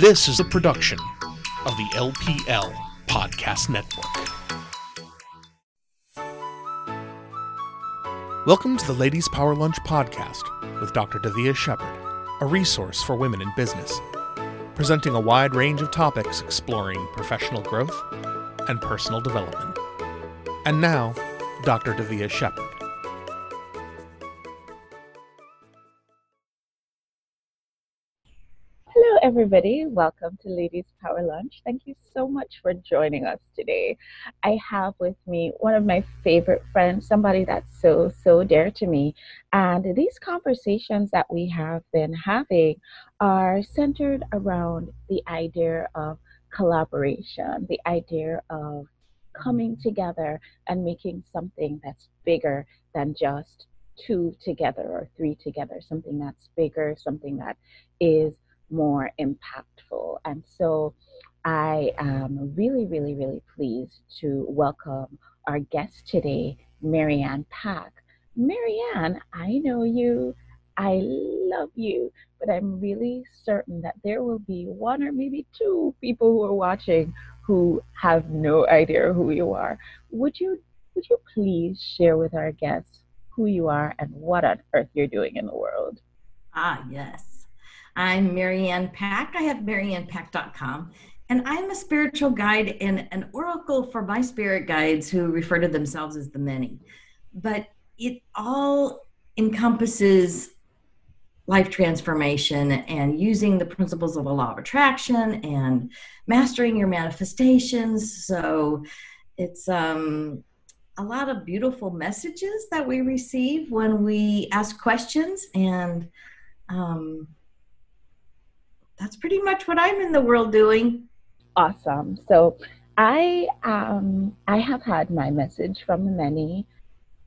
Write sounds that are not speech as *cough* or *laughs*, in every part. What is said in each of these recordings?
This is a production of the LPL Podcast Network. Welcome to the Ladies Power Lunch Podcast with Dr. Davia Shepard, a resource for women in business, presenting a wide range of topics exploring professional growth and personal development. And now, Dr. Davia Shepard. Everybody. Welcome to Ladies Power Lunch. Thank you so much for joining us today. I have with me one of my favorite friends, somebody that's so, so dear to me. And these conversations that we have been having are centered around the idea of collaboration, the idea of coming together and making something that's bigger than just two together or three together, something that's bigger, something that is more impactful. And so I am really, really, really pleased to welcome our guest today, Marianne Pack. Marianne, I know you, I love you, but I'm really certain that there will be one or maybe two people who are watching who have no idea who you are. Would you would you please share with our guests who you are and what on earth you're doing in the world? Ah, yes. I'm Marianne Pack. I have mariannepack.com. And I'm a spiritual guide and an oracle for my spirit guides who refer to themselves as the many. But it all encompasses life transformation and using the principles of the law of attraction and mastering your manifestations. So it's um, a lot of beautiful messages that we receive when we ask questions and um, that's pretty much what I'm in the world doing. Awesome. So I um I have had my message from the many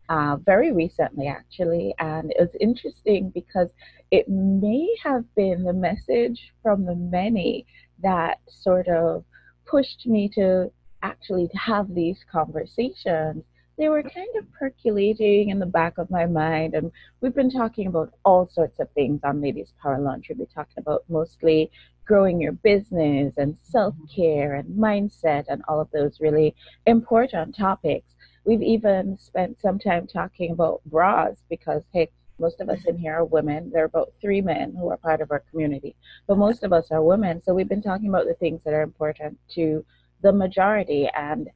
uh, very recently actually and it was interesting because it may have been the message from the many that sort of pushed me to actually have these conversations they were kind of percolating in the back of my mind. And we've been talking about all sorts of things on Ladies Power Lunch. We've been talking about mostly growing your business and mm-hmm. self care and mindset and all of those really important topics. We've even spent some time talking about bras because, hey, most of us in here are women. There are about three men who are part of our community, but most of us are women. So we've been talking about the things that are important to the majority. And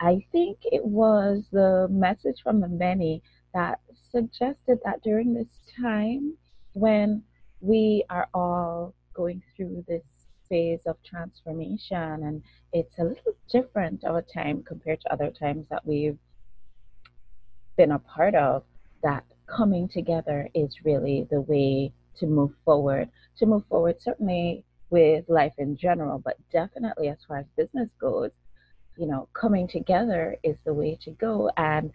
I think it was the message from the many that suggested that during this time when we are all going through this phase of transformation and it's a little different of a time compared to other times that we've been a part of that coming together is really the way to move forward to move forward certainly with life in general but definitely as far as business goes you know, coming together is the way to go. And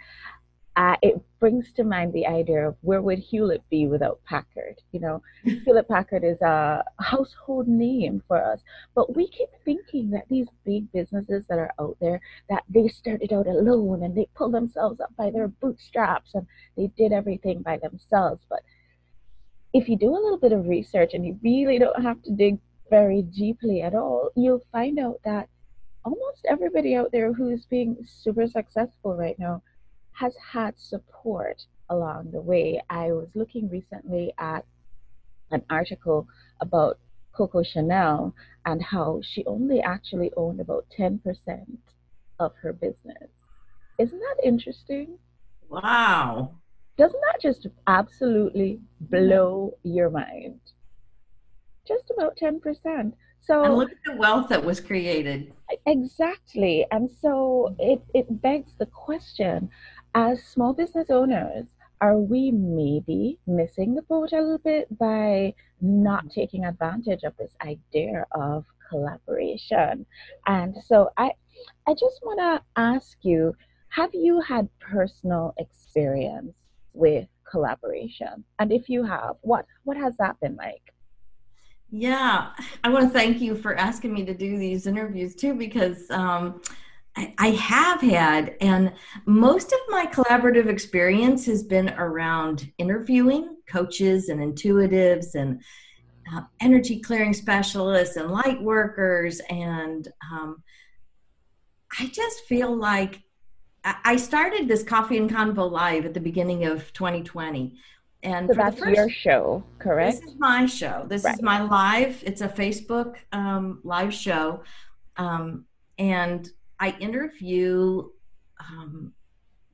uh, it brings to mind the idea of where would Hewlett be without Packard? You know, *laughs* Hewlett Packard is a household name for us, but we keep thinking that these big businesses that are out there that they started out alone and they pulled themselves up by their bootstraps and they did everything by themselves. But if you do a little bit of research and you really don't have to dig very deeply at all, you'll find out that almost everybody out there who's being super successful right now has had support along the way. I was looking recently at an article about Coco Chanel and how she only actually owned about 10% of her business. Isn't that interesting? Wow. Doesn't that just absolutely mm-hmm. blow your mind? Just about 10%. So and look at the wealth that was created. Exactly. And so it, it begs the question as small business owners, are we maybe missing the boat a little bit by not taking advantage of this idea of collaboration? And so I I just want to ask you, have you had personal experience with collaboration? And if you have, what what has that been like? Yeah, I want to thank you for asking me to do these interviews too, because um, I, I have had, and most of my collaborative experience has been around interviewing coaches and intuitives and uh, energy clearing specialists and light workers. And um, I just feel like I started this Coffee and Convo Live at the beginning of 2020. And so that's first, your show, correct? This is my show. This right. is my live. It's a Facebook um, live show. Um, and I interview um,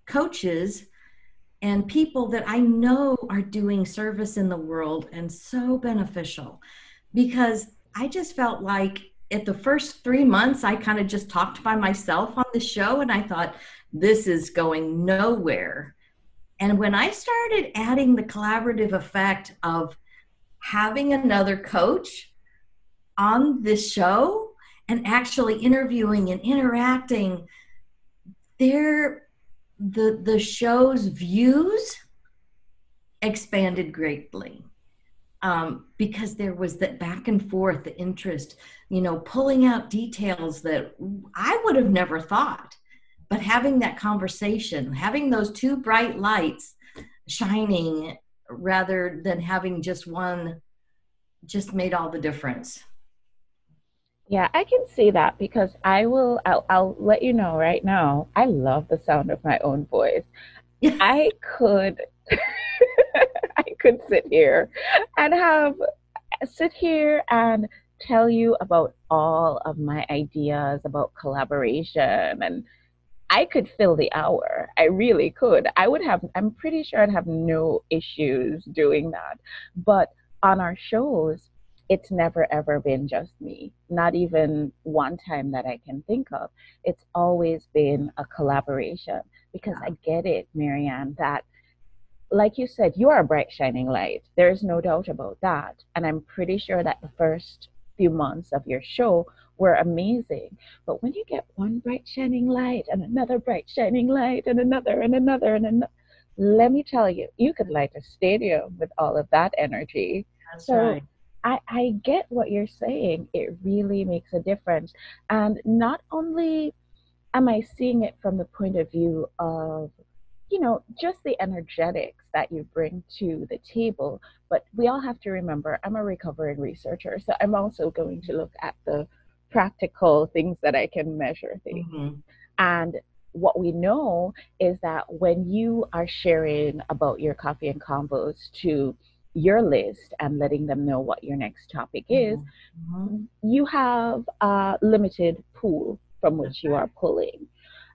coaches and people that I know are doing service in the world and so beneficial because I just felt like at the first three months, I kind of just talked by myself on the show and I thought, this is going nowhere. And when I started adding the collaborative effect of having another coach on this show and actually interviewing and interacting, there the the show's views expanded greatly um, because there was that back and forth, the interest, you know, pulling out details that I would have never thought. But having that conversation, having those two bright lights shining rather than having just one, just made all the difference. Yeah, I can see that because I will, I'll, I'll let you know right now, I love the sound of my own voice. *laughs* I could. *laughs* I could sit here and have sit here and tell you about all of my ideas about collaboration and I could fill the hour. I really could. I would have I'm pretty sure I'd have no issues doing that. But on our shows, it's never ever been just me. Not even one time that I can think of. It's always been a collaboration because I get it, Marianne, that like you said, you are a bright shining light. There is no doubt about that. And I'm pretty sure that the first few months of your show were amazing. But when you get one bright shining light and another bright shining light and another and another and another, let me tell you, you could light a stadium with all of that energy. That's so right. I, I get what you're saying. It really makes a difference. And not only am I seeing it from the point of view of you know, just the energetics that you bring to the table. But we all have to remember I'm a recovering researcher, so I'm also going to look at the practical things that I can measure things. Mm-hmm. And what we know is that when you are sharing about your coffee and convos to your list and letting them know what your next topic is, mm-hmm. you have a limited pool from which you are pulling.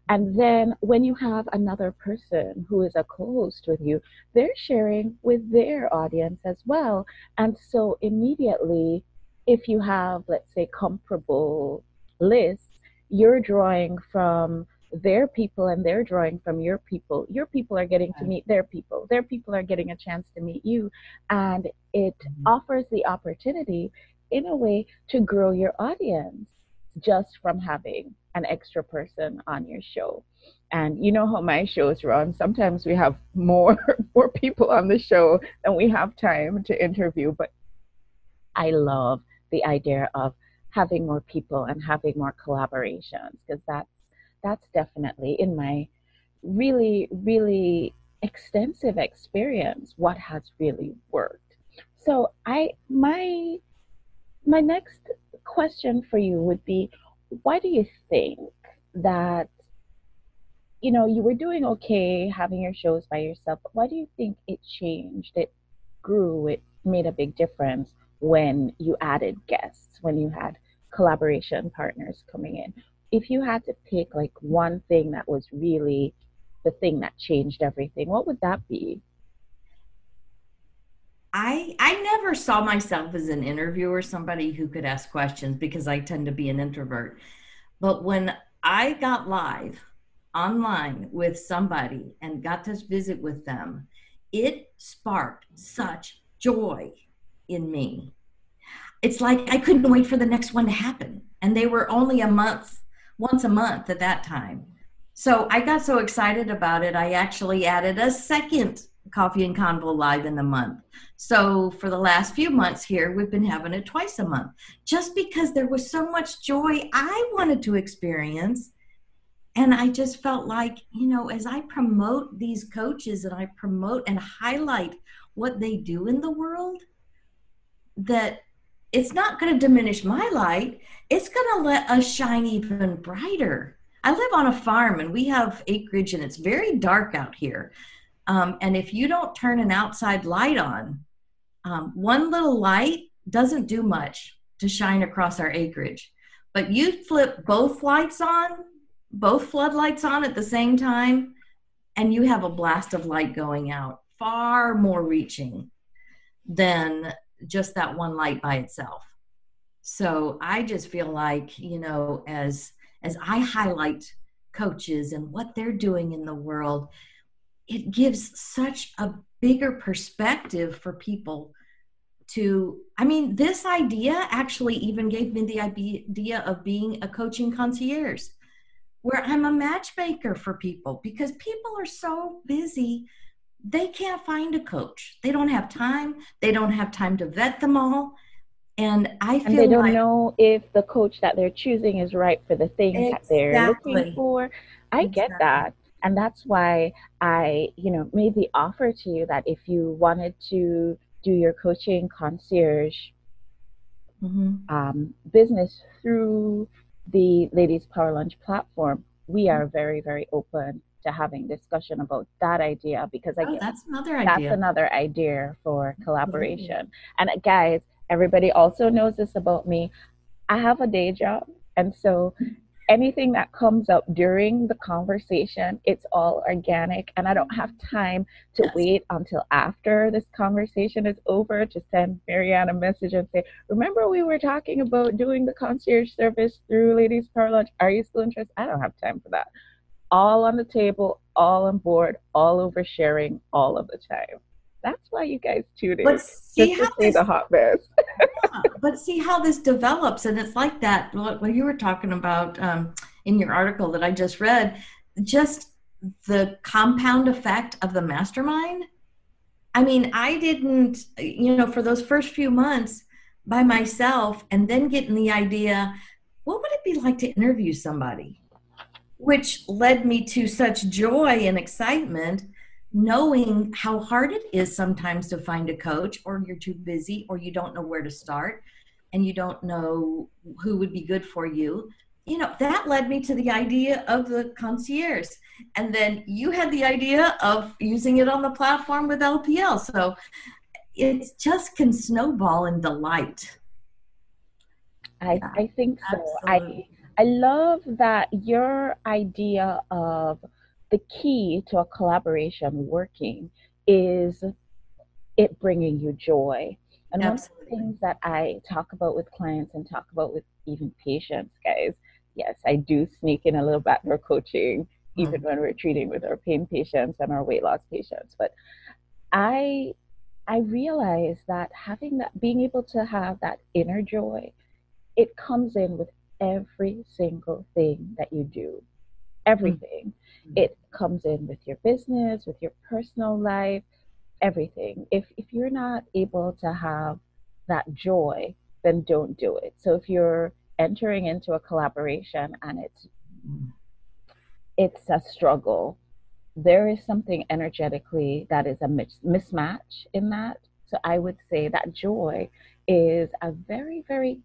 And then when you have another person who is a co host with you, they're sharing with their audience as well. And so immediately, if you have, let's say, comparable lists, you're drawing from their people and they're drawing from your people. Your people are getting to meet their people. Their people are getting a chance to meet you. And it mm-hmm. offers the opportunity, in a way, to grow your audience just from having an extra person on your show. And you know how my shows run. Sometimes we have more *laughs* more people on the show than we have time to interview. But I love the idea of having more people and having more collaborations because that's that's definitely in my really really extensive experience what has really worked. So I my my next question for you would be why do you think that you know you were doing okay having your shows by yourself but why do you think it changed it grew it made a big difference when you added guests when you had collaboration partners coming in if you had to pick like one thing that was really the thing that changed everything what would that be I I never saw myself as an interviewer, somebody who could ask questions because I tend to be an introvert. But when I got live online with somebody and got to visit with them, it sparked such joy in me. It's like I couldn't wait for the next one to happen. And they were only a month, once a month at that time. So I got so excited about it, I actually added a second Coffee and Convo live in the month. So for the last few months here, we've been having it twice a month just because there was so much joy I wanted to experience. And I just felt like, you know, as I promote these coaches and I promote and highlight what they do in the world, that it's not going to diminish my light. It's going to let us shine even brighter. I live on a farm and we have acreage and it's very dark out here. Um, and if you don't turn an outside light on, um, one little light doesn't do much to shine across our acreage. But you flip both lights on, both floodlights on at the same time, and you have a blast of light going out, far more reaching than just that one light by itself. So I just feel like, you know, as as I highlight coaches and what they're doing in the world, it gives such a bigger perspective for people to i mean this idea actually even gave me the idea of being a coaching concierge where i'm a matchmaker for people because people are so busy they can't find a coach they don't have time they don't have time to vet them all and i feel and they don't like, know if the coach that they're choosing is right for the things exactly. that they're looking for i exactly. get that and that's why i you know made the offer to you that if you wanted to do your coaching concierge mm-hmm. um, business through the ladies power lunch platform we are very very open to having discussion about that idea because oh, that's another idea that's another idea for collaboration mm-hmm. and uh, guys everybody also knows this about me i have a day job and so anything that comes up during the conversation, it's all organic. And I don't have time to yes. wait until after this conversation is over to send Marianne a message and say, Remember, we were talking about doing the concierge service through Ladies Power Lunch. Are you still interested? I don't have time for that. All on the table, all on board, all over sharing all of the time. That's why you guys tune in. But see how this, the hot mess. *laughs* yeah, but see how this develops, and it's like that. What you were talking about um, in your article that I just read, just the compound effect of the mastermind. I mean, I didn't, you know, for those first few months by myself, and then getting the idea, what would it be like to interview somebody? Which led me to such joy and excitement knowing how hard it is sometimes to find a coach or you're too busy or you don't know where to start and you don't know who would be good for you. You know that led me to the idea of the concierge. And then you had the idea of using it on the platform with lpl so it just can snowball in delight. I, I think so. Absolutely. I love that your idea of the key to a collaboration working is it bringing you joy. And Absolutely. one of the things that I talk about with clients and talk about with even patients, guys, yes, I do sneak in a little backdoor coaching, mm-hmm. even when we're treating with our pain patients and our weight loss patients. But I I realize that having that being able to have that inner joy, it comes in with every single thing that you do. Everything. Mm-hmm. It comes in with your business, with your personal life, everything. If if you're not able to have that joy, then don't do it. So if you're entering into a collaboration and it's it's a struggle, there is something energetically that is a mis- mismatch in that. So I would say that joy is a very very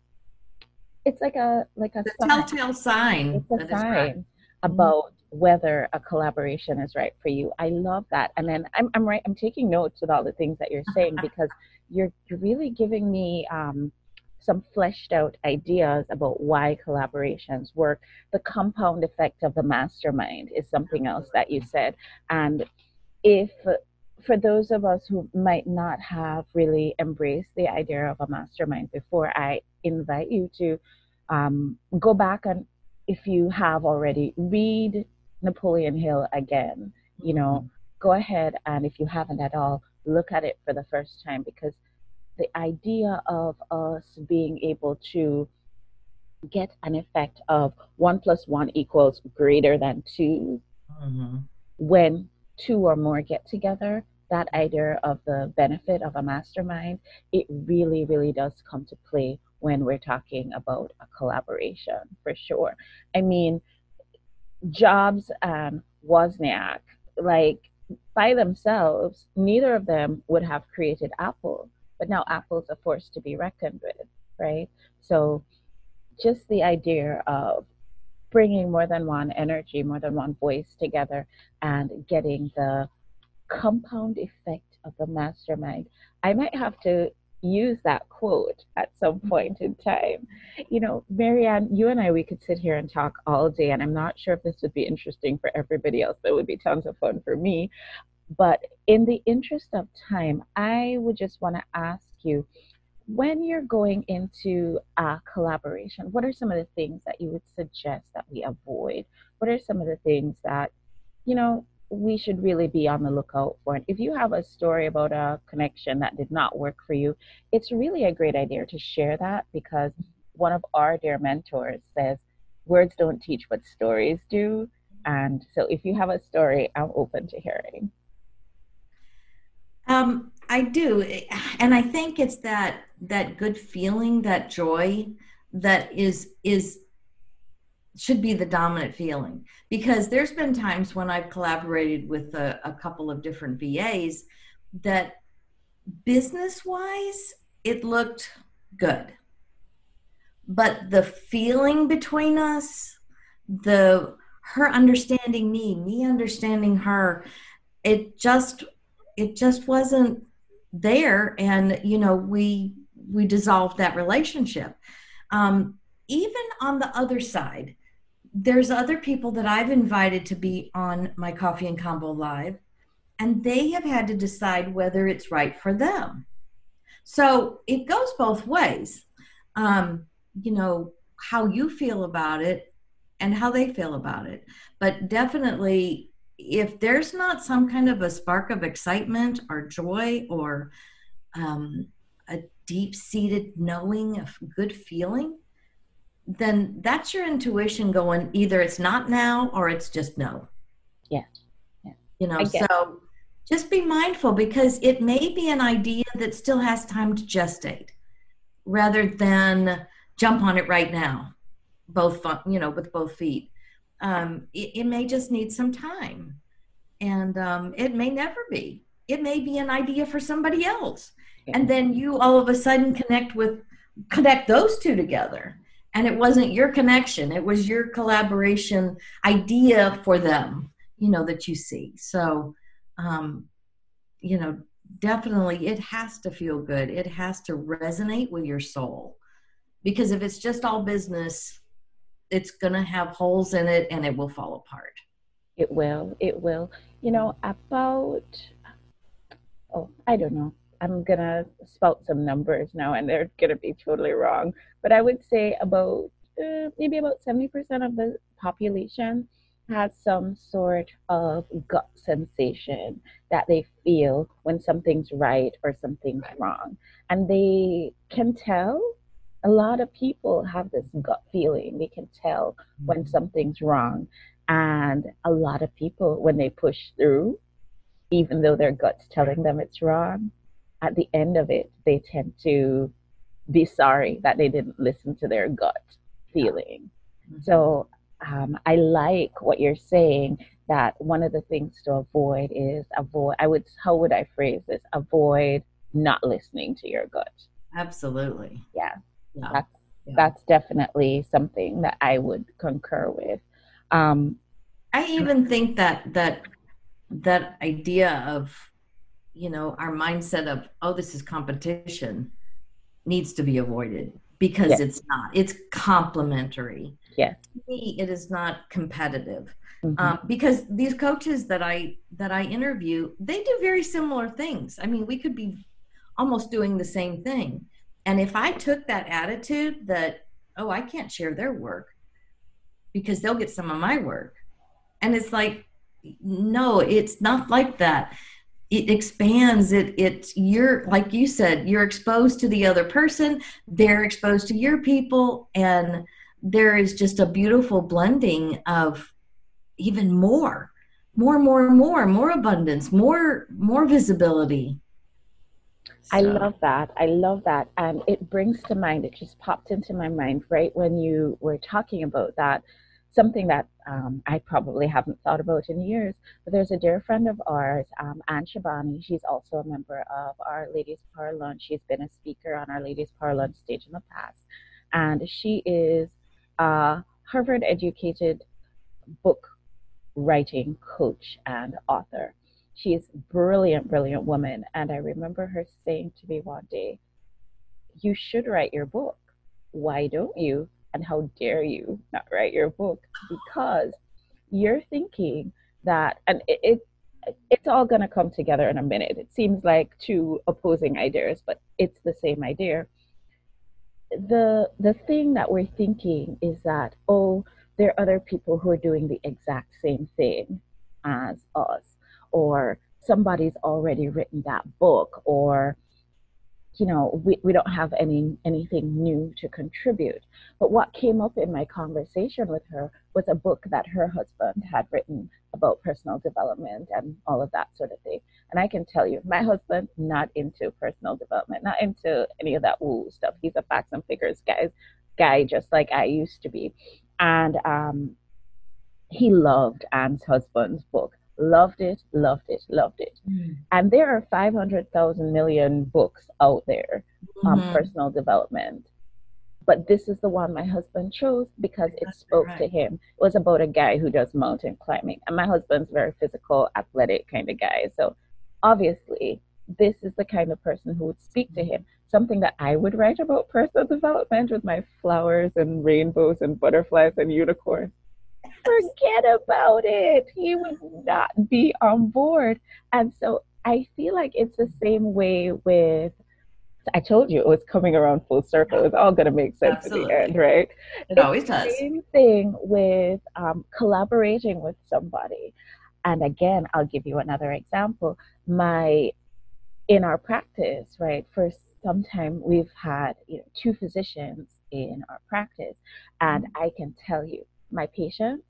it's like a like a sign. telltale sign. It's a sign right. about whether a collaboration is right for you. I love that. And then I'm, I'm right, I'm taking notes with all the things that you're saying *laughs* because you're, you're really giving me um, some fleshed out ideas about why collaborations work. The compound effect of the mastermind is something else that you said. And if for those of us who might not have really embraced the idea of a mastermind before, I invite you to um, go back and if you have already, read Napoleon Hill again. You know, mm-hmm. go ahead and if you haven't at all, look at it for the first time because the idea of us being able to get an effect of one plus one equals greater than 2 mm-hmm. when two or more get together that idea of the benefit of a mastermind it really really does come to play when we're talking about a collaboration for sure i mean Jobs um, and Wozniak, like by themselves, neither of them would have created Apple. But now Apple's a force to be reckoned with. right? So just the idea of bringing more than one energy, more than one voice together and getting the compound effect of the mastermind. I might have to use that quote at some mm-hmm. point in time. You know, Marianne, you and I, we could sit here and talk all day, and I'm not sure if this would be interesting for everybody else, but it would be tons of fun for me. But in the interest of time, I would just want to ask you when you're going into a collaboration, what are some of the things that you would suggest that we avoid? What are some of the things that, you know, we should really be on the lookout for. it. if you have a story about a connection that did not work for you, it's really a great idea to share that because one of our dear mentors says, words don't teach what stories do. And so if you have a story, I'm open to hearing. Um, I do. And I think it's that that good feeling, that joy that is is should be the dominant feeling. Because there's been times when I've collaborated with a, a couple of different VAs that business wise it looked good. But the feeling between us the her understanding me me understanding her it just it just wasn't there. And you know we we dissolved that relationship. Um, even on the other side there's other people that I've invited to be on my Coffee and Convo Live, and they have had to decide whether it's right for them. So it goes both ways. Um, you know, how you feel about it and how they feel about it. But definitely, if there's not some kind of a spark of excitement or joy or um, a deep seated knowing, of good feeling, then that's your intuition going either it's not now or it's just no. Yeah. yeah. You know, so just be mindful because it may be an idea that still has time to gestate rather than jump on it right now, both, you know, with both feet. Um, it, it, may just need some time and um, it may never be. It may be an idea for somebody else. Yeah. And then you all of a sudden connect with, connect those two together and it wasn't your connection it was your collaboration idea for them you know that you see. So um you know definitely it has to feel good it has to resonate with your soul. Because if it's just all business it's going to have holes in it and it will fall apart. It will it will. You know about oh i don't know I'm gonna spout some numbers now, and they're gonna be totally wrong. But I would say about uh, maybe about 70% of the population has some sort of gut sensation that they feel when something's right or something's wrong, and they can tell. A lot of people have this gut feeling. They can tell when mm-hmm. something's wrong, and a lot of people, when they push through, even though their gut's telling them it's wrong, at the end of it, they tend to be sorry that they didn't listen to their gut feeling. Mm-hmm. So um, I like what you're saying that one of the things to avoid is avoid, I would, how would I phrase this? Avoid not listening to your gut. Absolutely. Yeah. yeah. That's, yeah. that's definitely something that I would concur with. Um, I even think that, that, that idea of you know our mindset of oh this is competition needs to be avoided because yes. it's not it's complementary. Yeah. To me it is not competitive. Mm-hmm. um, because these coaches that i that i interview they do very similar things. I mean we could be almost doing the same thing. And if i took that attitude that oh i can't share their work because they'll get some of my work. And it's like no it's not like that it expands it it's you're like you said you're exposed to the other person they're exposed to your people and there is just a beautiful blending of even more more more more more abundance more more visibility so. i love that i love that and it brings to mind it just popped into my mind right when you were talking about that something that um, I probably haven't thought about in years. But there's a dear friend of ours, um, Anne Shabani. She's also a member of our Ladies Power Lunch. She's been a speaker on our Ladies Power Lunch stage in the past. And she is a Harvard educated book writing coach and author. She's brilliant, brilliant woman. And I remember her saying to me one day, You should write your book. Why don't you? And how dare you not write your book because you're thinking that and it, it it's all going to come together in a minute. It seems like two opposing ideas but it's the same idea. The the thing that we're thinking is that oh there are other people who are doing the exact same thing as us or somebody's already written that book or you know we, we don't have any anything new to contribute. But what came up in my conversation with her was a book that her husband had written about personal development and all of that sort of thing. And i can tell you my husband not into personal development not into any of that woo stuff. He's a facts and figures guy guy just like i used to be. And um he loved Anne's husband's book loved it, loved it, loved it. Mm. And there are 500,000 million books out there on mm-hmm. personal development. But this is the one my husband chose because it That's spoke right. to him. It was about a guy who does mountain climbing. And my husband's very physical, athletic kind of guy. So obviously, this is the kind of person who would speak to him. Something that I would write about personal development with my flowers and rainbows and butterflies and unicorns forget about it. He would not be on board. And so I feel like it's the same way with I told you it was coming around full circle. It's all going to make sense Absolutely. at the end, right? It it's always does. Same thing with um, collaborating with somebody. And again, I'll give you another example. My in our practice, right? For some time, we've had you know two physicians in our practice, and mm-hmm. I can tell you, my patients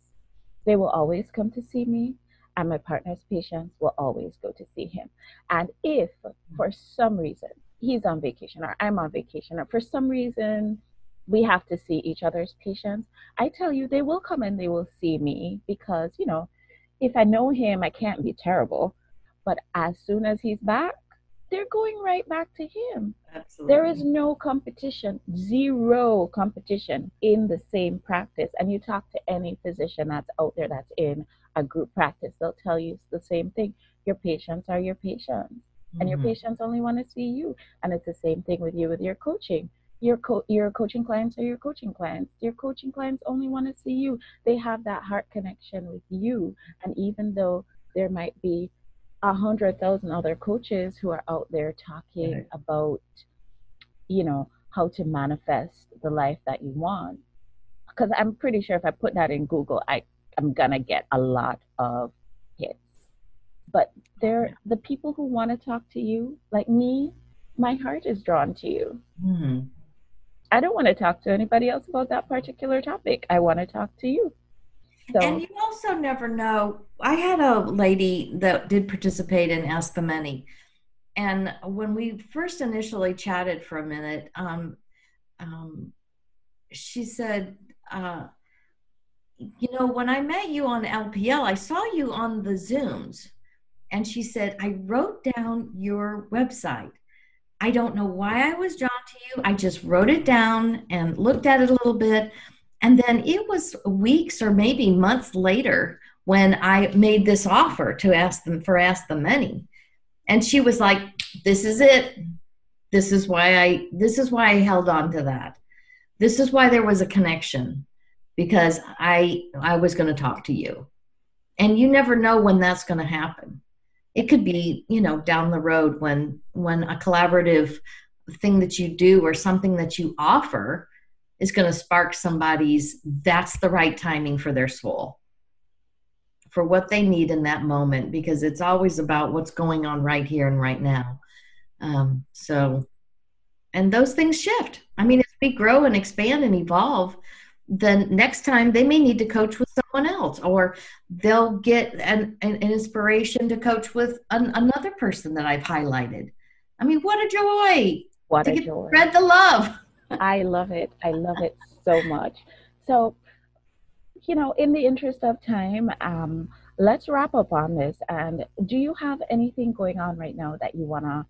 they will always come to see me, and my partner's patients will always go to see him. And if for some reason he's on vacation or I'm on vacation or for some reason we have to see each other's patients, I tell you they will come and they will see me because, you know, if I know him, I can't be terrible. But as soon as he's back, they're going right back to him. Absolutely. There is no competition, zero competition in the same practice. And you talk to any physician that's out there that's in a group practice, they'll tell you the same thing. Your patients are your patients, mm-hmm. and your mm-hmm. patients only want to see you. And it's the same thing with you with your coaching. Your co- your coaching clients are your coaching clients. Your coaching clients only want to see you. They have that heart connection with you. And even though there might be a hundred thousand other coaches who are out there talking right. about, you know, how to manifest the life that you want. Because I'm pretty sure if I put that in Google, I I'm gonna get a lot of hits. But they're the people who want to talk to you, like me. My heart is drawn to you. Mm-hmm. I don't want to talk to anybody else about that particular topic. I want to talk to you. So. And you also never know. I had a lady that did participate in Ask the Many. And when we first initially chatted for a minute, um, um, she said, uh, You know, when I met you on LPL, I saw you on the Zooms. And she said, I wrote down your website. I don't know why I was drawn to you. I just wrote it down and looked at it a little bit. And then it was weeks or maybe months later when I made this offer to ask them for Ask the Many. And she was like, This is it. This is why I this is why I held on to that. This is why there was a connection because I I was going to talk to you. And you never know when that's going to happen. It could be, you know, down the road when when a collaborative thing that you do or something that you offer is going to spark somebody's that's the right timing for their soul. For what they need in that moment because it's always about what's going on right here and right now. Um, so and those things shift. I mean as we grow and expand and evolve then next time they may need to coach with someone else or they'll get an, an inspiration to coach with an, another person that i've highlighted. I mean what a joy what to a joy. spread the love I love it. I love it so much. So you know, in the interest of time, um, let's wrap up on this. And do you have anything going on right now that you want to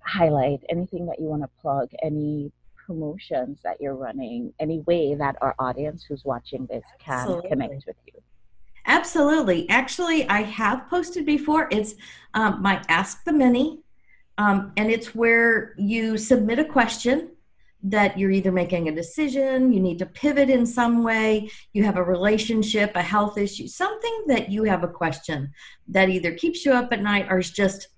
highlight? Anything that you want to plug? Any promotions that you're running? Any way that our audience who's watching this can Absolutely. connect with you? Absolutely. Actually, I have posted before. It's um, my Ask the Many, um, and it's where you submit a question that you're either making a decision, you need to pivot in some way, you have a relationship, a health issue, something that you have a question that either keeps you up at night or is just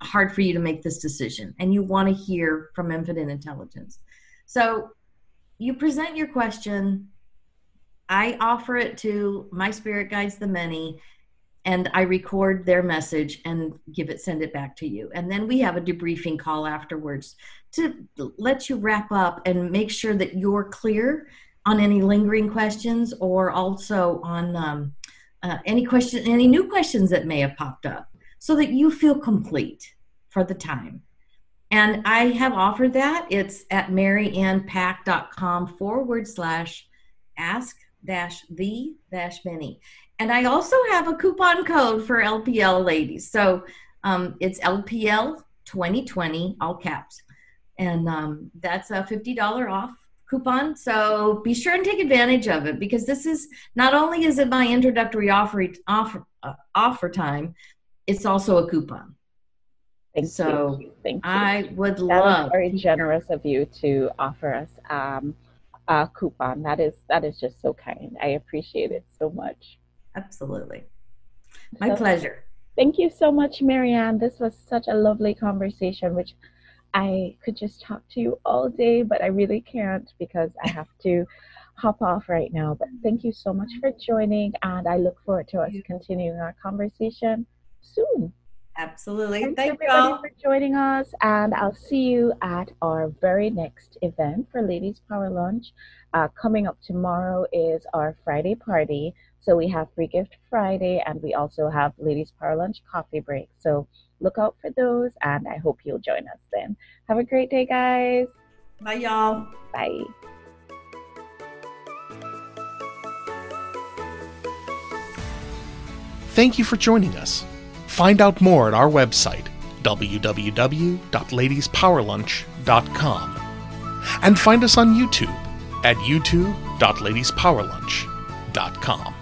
hard for you to make this decision and you want to hear from infinite intelligence. So you present your question. I offer it to my spirit guides, the many, and I record their message and give it, send it back to you. And then we have a debriefing call afterwards to let you wrap up and make sure that you're clear on any lingering questions or also on um, uh, any question, any new questions that may have popped up so that you feel complete for the time. And I have offered that. It's at mariannepack.com forward slash ask dash the dash many. And I also have a coupon code for LPL ladies. So um, it's LPL 2020, all caps. And um, that's a $50 off coupon. So be sure and take advantage of it because this is not only is it my introductory offer offer, uh, offer time, it's also a coupon. Thank so you. Thank you. I would that love. very generous of you to offer us um, a coupon. That is that is just so kind. I appreciate it so much. Absolutely, my so, pleasure. Thank you so much, Marianne. This was such a lovely conversation, which I could just talk to you all day, but I really can't because I have to hop off right now. But thank you so much for joining, and I look forward to us continuing our conversation soon. Absolutely. Thanks Thank everybody you for joining us, and I'll see you at our very next event for Ladies Power Lunch. Uh, coming up tomorrow is our Friday party. So we have Free Gift Friday, and we also have Ladies Power Lunch coffee break. So look out for those, and I hope you'll join us then. Have a great day, guys. Bye, y'all. Bye. Thank you for joining us. Find out more at our website, www.ladiespowerlunch.com, and find us on YouTube at youtube.ladiespowerlunch.com.